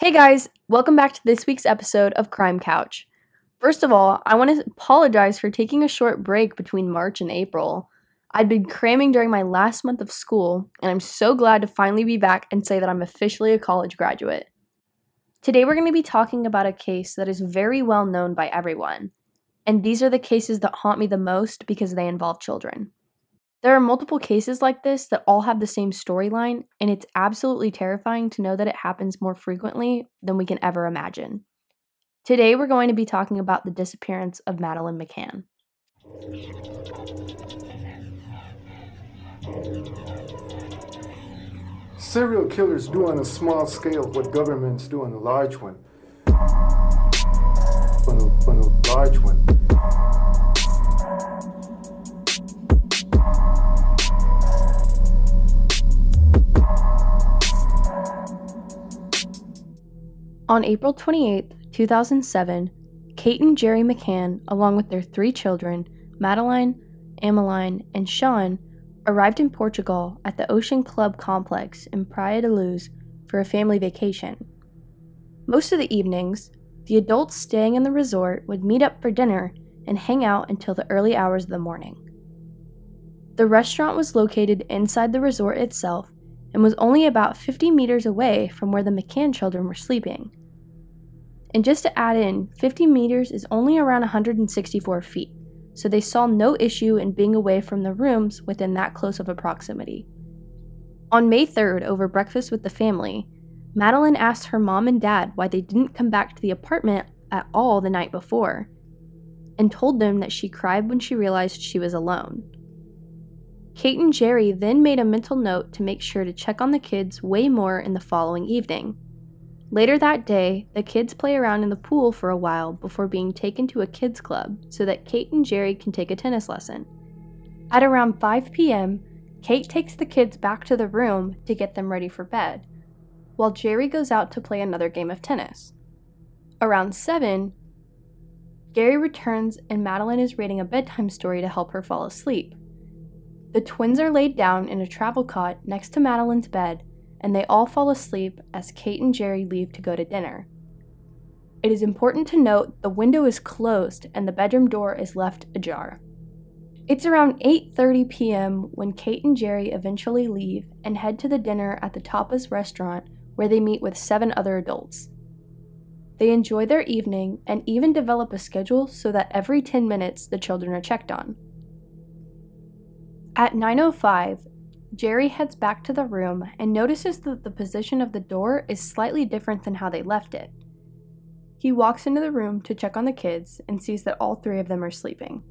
Hey guys, welcome back to this week's episode of Crime Couch. First of all, I want to apologize for taking a short break between March and April. I'd been cramming during my last month of school, and I'm so glad to finally be back and say that I'm officially a college graduate. Today, we're going to be talking about a case that is very well known by everyone, and these are the cases that haunt me the most because they involve children. There are multiple cases like this that all have the same storyline, and it's absolutely terrifying to know that it happens more frequently than we can ever imagine. Today, we're going to be talking about the disappearance of Madeleine McCann. Serial killers do on a small scale what governments do on a large one. On a, on a large one. On April 28, 2007, Kate and Gerry McCann, along with their three children, Madeleine, Emmeline, and Sean, arrived in Portugal at the Ocean Club complex in Praia da Luz for a family vacation. Most of the evenings, the adults staying in the resort would meet up for dinner and hang out until the early hours of the morning. The restaurant was located inside the resort itself and was only about 50 meters away from where the McCann children were sleeping. And just to add in, 50 meters is only around 164 feet, so they saw no issue in being away from the rooms within that close of a proximity. On May 3rd, over breakfast with the family, Madeleine asked her mom and dad why they didn't come back to the apartment at all the night before, and told them that she cried when she realized she was alone. Kate and Gerry then made a mental note to make sure to check on the kids way more in the following evening. Later that day, the kids play around in the pool for a while before being taken to a kids club so that Kate and Gerry can take a tennis lesson. At around 5 p.m., Kate takes the kids back to the room to get them ready for bed, while Gerry goes out to play another game of tennis. Around 7, Gary returns and Madeleine is reading a bedtime story to help her fall asleep. The twins are laid down in a travel cot next to Madeleine's bed and they all fall asleep as Kate and Gerry leave to go to dinner. It is important to note the window is closed and the bedroom door is left ajar. It's around 8:30 p.m. when Kate and Gerry eventually leave and head to the dinner at the Tapas restaurant where they meet with seven other adults. They enjoy their evening and even develop a schedule so that every 10 minutes the children are checked on. At 9:05, Gerry heads back to the room and notices that the position of the door is slightly different than how they left it. He walks into the room to check on the kids and sees that all three of them are sleeping.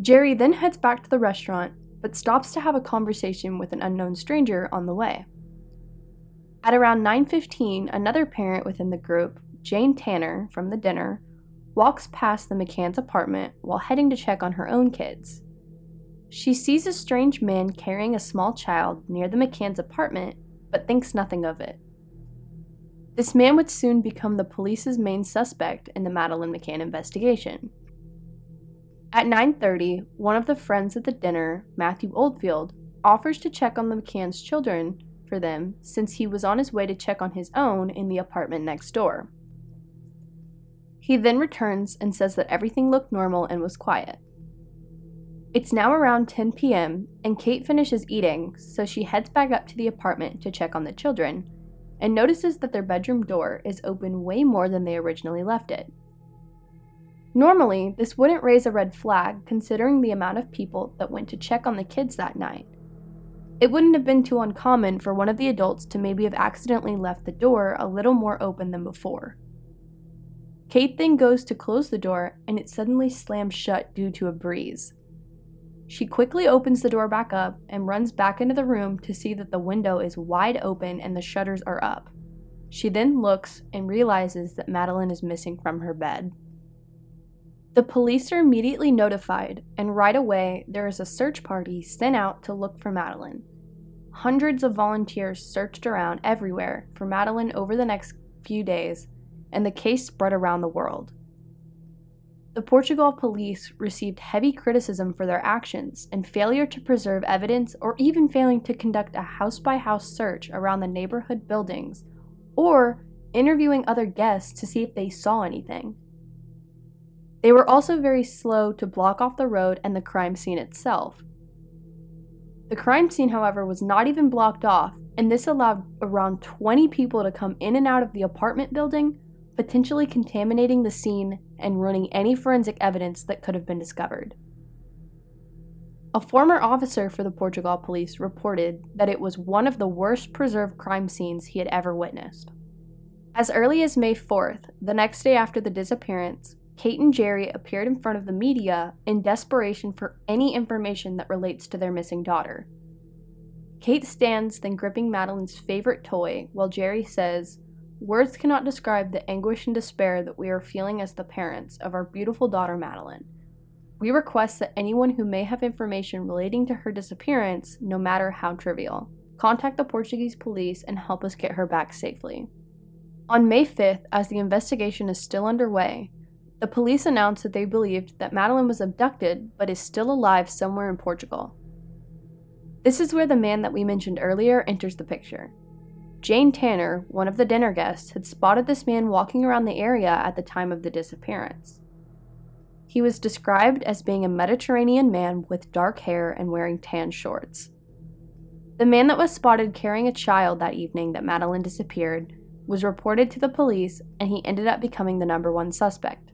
Gerry then heads back to the restaurant but stops to have a conversation with an unknown stranger on the way. At around 9:15, another parent within the group, Jane Tanner from the dinner, walks past the McCann's apartment while heading to check on her own kids. She sees a strange man carrying a small child near the McCann's apartment, but thinks nothing of it. This man would soon become the police's main suspect in the Madeleine McCann investigation. At 9:30, one of the friends at the dinner, Matthew Oldfield, offers to check on the McCann's children for them since he was on his way to check on his own in the apartment next door. He then returns and says that everything looked normal and was quiet. It's now around 10 p.m., and Kate finishes eating, so she heads back up to the apartment to check on the children and notices that their bedroom door is open way more than they originally left it. Normally, this wouldn't raise a red flag considering the amount of people that went to check on the kids that night. It wouldn't have been too uncommon for one of the adults to maybe have accidentally left the door a little more open than before. Kate then goes to close the door and it suddenly slams shut due to a breeze. She quickly opens the door back up and runs back into the room to see that the window is wide open and the shutters are up. She then looks and realizes that Madeleine is missing from her bed. The police are immediately notified, and right away, there is a search party sent out to look for Madeleine. Hundreds of volunteers searched around everywhere for Madeleine over the next few days, and the case spread around the world. The Portugal police received heavy criticism for their actions and failure to preserve evidence or even failing to conduct a house by house search around the neighborhood buildings or interviewing other guests to see if they saw anything. They were also very slow to block off the road and the crime scene itself. The crime scene, however, was not even blocked off, and this allowed around 20 people to come in and out of the apartment building, potentially contaminating the scene and ruining any forensic evidence that could have been discovered. A former officer for the Portugal police reported that it was one of the worst preserved crime scenes he had ever witnessed. As early as May 4th, the next day after the disappearance, Kate and Gerry appeared in front of the media in desperation for any information that relates to their missing daughter. Kate stands, then gripping Madeleine's favorite toy, while Gerry says, Words cannot describe the anguish and despair that we are feeling as the parents of our beautiful daughter Madeleine. We request that anyone who may have information relating to her disappearance, no matter how trivial, contact the Portuguese police and help us get her back safely. On May 5th, as the investigation is still underway, the police announced that they believed that Madeleine was abducted but is still alive somewhere in Portugal. This is where the man that we mentioned earlier enters the picture. Jane Tanner, one of the dinner guests, had spotted this man walking around the area at the time of the disappearance. He was described as being a Mediterranean man with dark hair and wearing tan shorts. The man that was spotted carrying a child that evening that Madeleine disappeared was reported to the police, and he ended up becoming the number one suspect.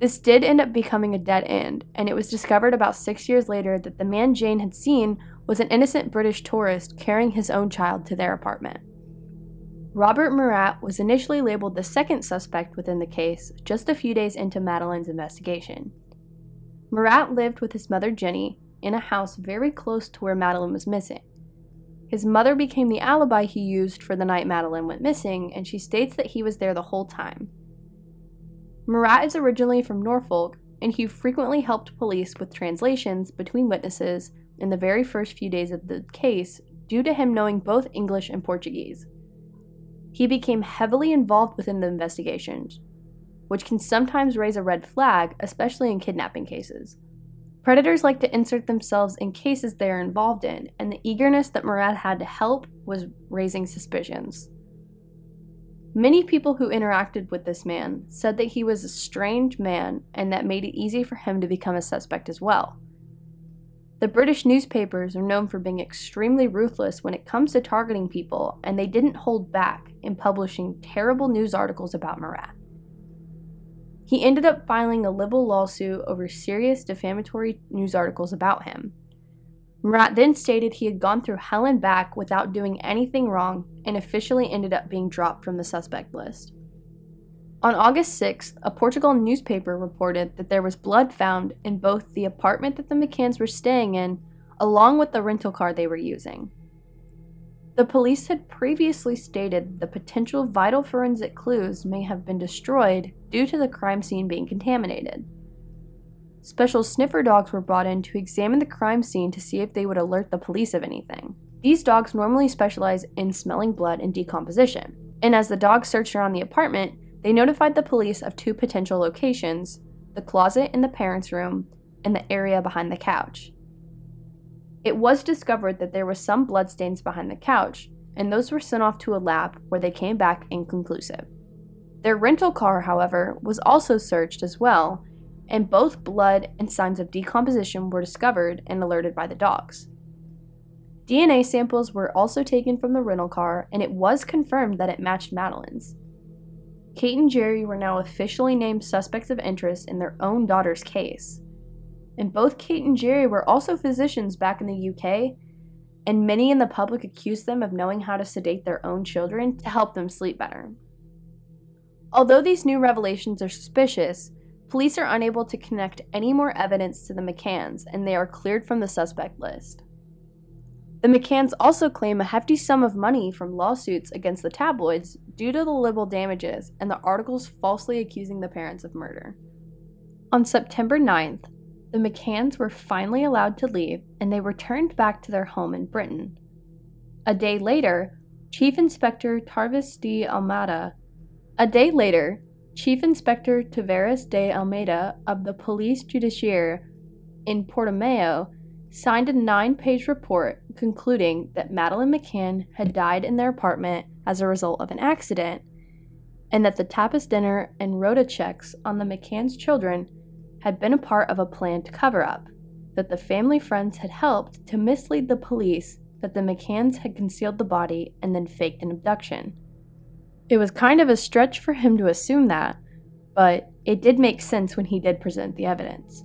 This did end up becoming a dead end, and it was discovered about six years later that the man Jane had seen was an innocent British tourist carrying his own child to their apartment. Robert Murat was initially labeled the second suspect within the case just a few days into Madeleine's investigation. Murat lived with his mother Jenny in a house very close to where Madeleine was missing. His mother became the alibi he used for the night Madeleine went missing, and she states that he was there the whole time. Murat is originally from Norfolk, and he frequently helped police with translations between witnesses in the very first few days of the case due to him knowing both English and Portuguese he became heavily involved within the investigations, which can sometimes raise a red flag, especially in kidnapping cases. Predators like to insert themselves in cases they are involved in, and the eagerness that Murat had to help was raising suspicions. Many people who interacted with this man said that he was a strange man and that made it easy for him to become a suspect as well. The British newspapers are known for being extremely ruthless when it comes to targeting people, and they didn't hold back in publishing terrible news articles about Murat. He ended up filing a libel lawsuit over serious defamatory news articles about him. Murat then stated he had gone through hell and back without doing anything wrong and officially ended up being dropped from the suspect list. On August 6th, a Portugal newspaper reported that there was blood found in both the apartment that the McCanns were staying in, along with the rental car they were using. The police had previously stated the potential vital forensic clues may have been destroyed due to the crime scene being contaminated. Special sniffer dogs were brought in to examine the crime scene to see if they would alert the police of anything. These dogs normally specialize in smelling blood and decomposition, and as the dogs searched around the apartment, they notified the police of two potential locations the closet in the parents' room and the area behind the couch. It was discovered that there were some bloodstains behind the couch, and those were sent off to a lab where they came back inconclusive. Their rental car, however, was also searched as well, and both blood and signs of decomposition were discovered and alerted by the dogs. DNA samples were also taken from the rental car, and it was confirmed that it matched Madeleine's. Kate and Gerry were now officially named suspects of interest in their own daughter's case. And both Kate and Gerry were also physicians back in the UK, and many in the public accused them of knowing how to sedate their own children to help them sleep better. Although these new revelations are suspicious, police are unable to connect any more evidence to the McCanns, and they are cleared from the suspect list. The McCanns also claim a hefty sum of money from lawsuits against the tabloids due to the libel damages and the articles falsely accusing the parents of murder. On September 9th, the McCanns were finally allowed to leave and they returned back to their home in Britain. A day later, Chief Inspector Tarvis de Almada. a day later, Chief Inspector Tavares de Almeida of the Police Judiciaire in Portimao signed a nine page report concluding that Madeleine McCann had died in their apartment as a result of an accident, and that the tapas dinner and rota checks on the McCann's children had been a part of a planned cover up, that the family friends had helped to mislead the police that the McCanns had concealed the body and then faked an abduction. It was kind of a stretch for him to assume that, but it did make sense when he did present the evidence.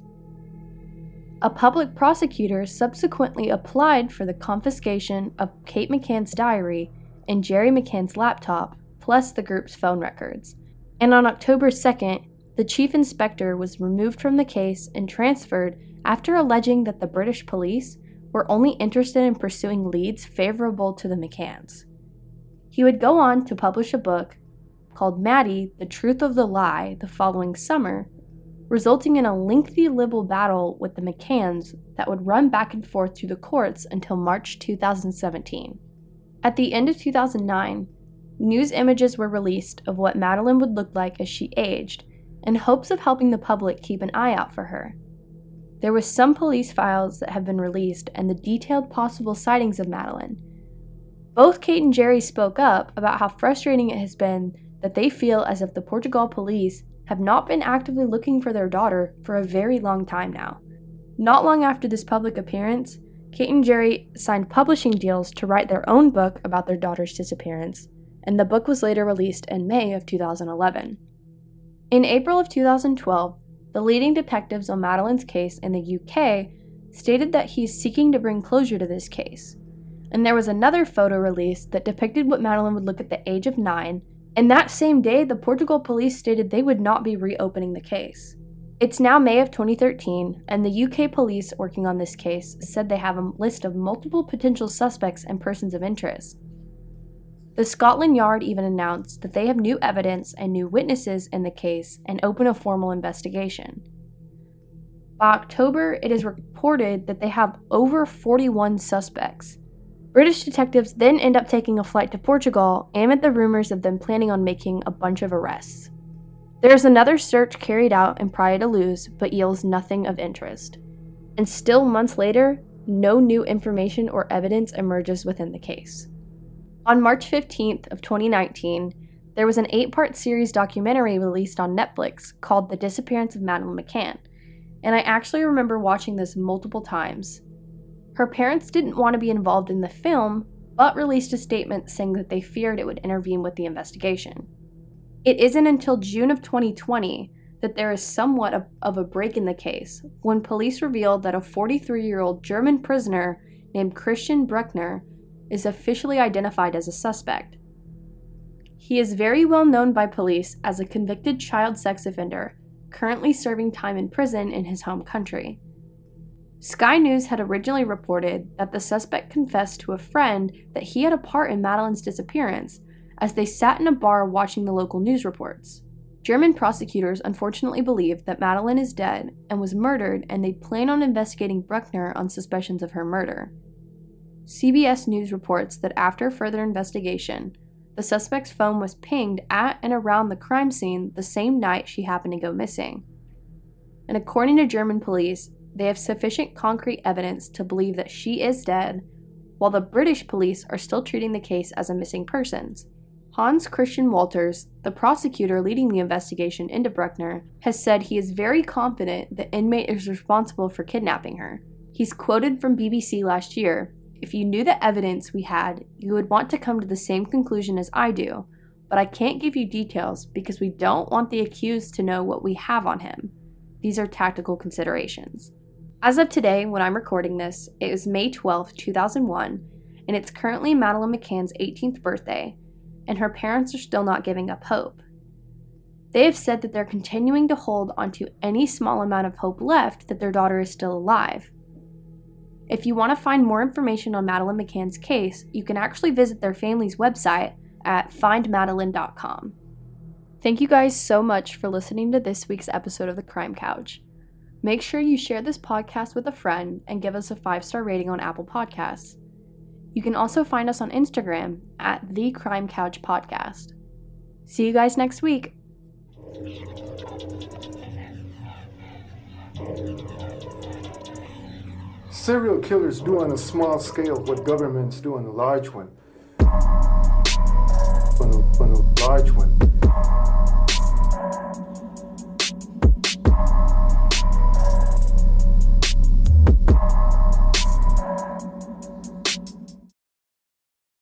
A public prosecutor subsequently applied for the confiscation of Kate McCann's diary and Gerry McCann's laptop, plus the group's phone records. And on October 2nd, the chief inspector was removed from the case and transferred after alleging that the British police were only interested in pursuing leads favorable to the McCanns. He would go on to publish a book called Maddie, The Truth of the Lie the following summer, resulting in a lengthy legal battle with the McCanns that would run back and forth through the courts until March 2017. At the end of 2009, news images were released of what Madeleine would look like as she aged, in hopes of helping the public keep an eye out for her. There was some police files that have been released and the detailed possible sightings of Madeleine. Both Kate and Gerry spoke up about how frustrating it has been that they feel as if the Portugal police have not been actively looking for their daughter for a very long time now. Not long after this public appearance, Kate and Gerry signed publishing deals to write their own book about their daughter's disappearance, and the book was later released in May of 2011. In April of 2012, the leading detectives on Madeleine's case in the UK stated that he's seeking to bring closure to this case. And there was another photo released that depicted what Madeleine would look at the age of nine and that same day, the Portugal police stated they would not be reopening the case. It's now May of 2013, and the UK police working on this case said they have a list of multiple potential suspects and persons of interest. The Scotland Yard even announced that they have new evidence and new witnesses in the case and open a formal investigation. By October, it is reported that they have over 41 suspects, British detectives then end up taking a flight to Portugal amid the rumors of them planning on making a bunch of arrests. There is another search carried out in Praia da Luz, but yields nothing of interest. And still months later, no new information or evidence emerges within the case. On March 15th of 2019, there was an eight-part series documentary released on Netflix called The Disappearance of Madeleine McCann, and I actually remember watching this multiple times her parents didn't want to be involved in the film, but released a statement saying that they feared it would intervene with the investigation. It isn't until June of 2020 that there is somewhat of a break in the case when police revealed that a 43 year old German prisoner named Christian Bruckner is officially identified as a suspect. He is very well known by police as a convicted child sex offender, currently serving time in prison in his home country. Sky News had originally reported that the suspect confessed to a friend that he had a part in Madeleine's disappearance as they sat in a bar watching the local news reports. German prosecutors unfortunately believe that Madeleine is dead and was murdered, and they plan on investigating Bruckner on suspicions of her murder. CBS News reports that after further investigation, the suspect's phone was pinged at and around the crime scene the same night she happened to go missing. And according to German police, they have sufficient concrete evidence to believe that she is dead, while the British police are still treating the case as a missing persons. Hans Christian Wolters, the prosecutor leading the investigation into Bruckner, has said he is very confident the inmate is responsible for kidnapping her. He's quoted from BBC last year If you knew the evidence we had, you would want to come to the same conclusion as I do, but I can't give you details because we don't want the accused to know what we have on him. These are tactical considerations. As of today, when I'm recording this, it is May 12, 2001, and it's currently Madeleine McCann's 18th birthday, and her parents are still not giving up hope. They have said that they're continuing to hold onto any small amount of hope left that their daughter is still alive. If you want to find more information on Madeleine McCann's case, you can actually visit their family's website at findmadeleine.com. Thank you guys so much for listening to this week's episode of The Crime Couch. Make sure you share this podcast with a friend and give us a five star rating on Apple Podcasts. You can also find us on Instagram at The Crime Couch Podcast. See you guys next week. Serial killers do on a small scale what governments do on a large one. On a, on a large one.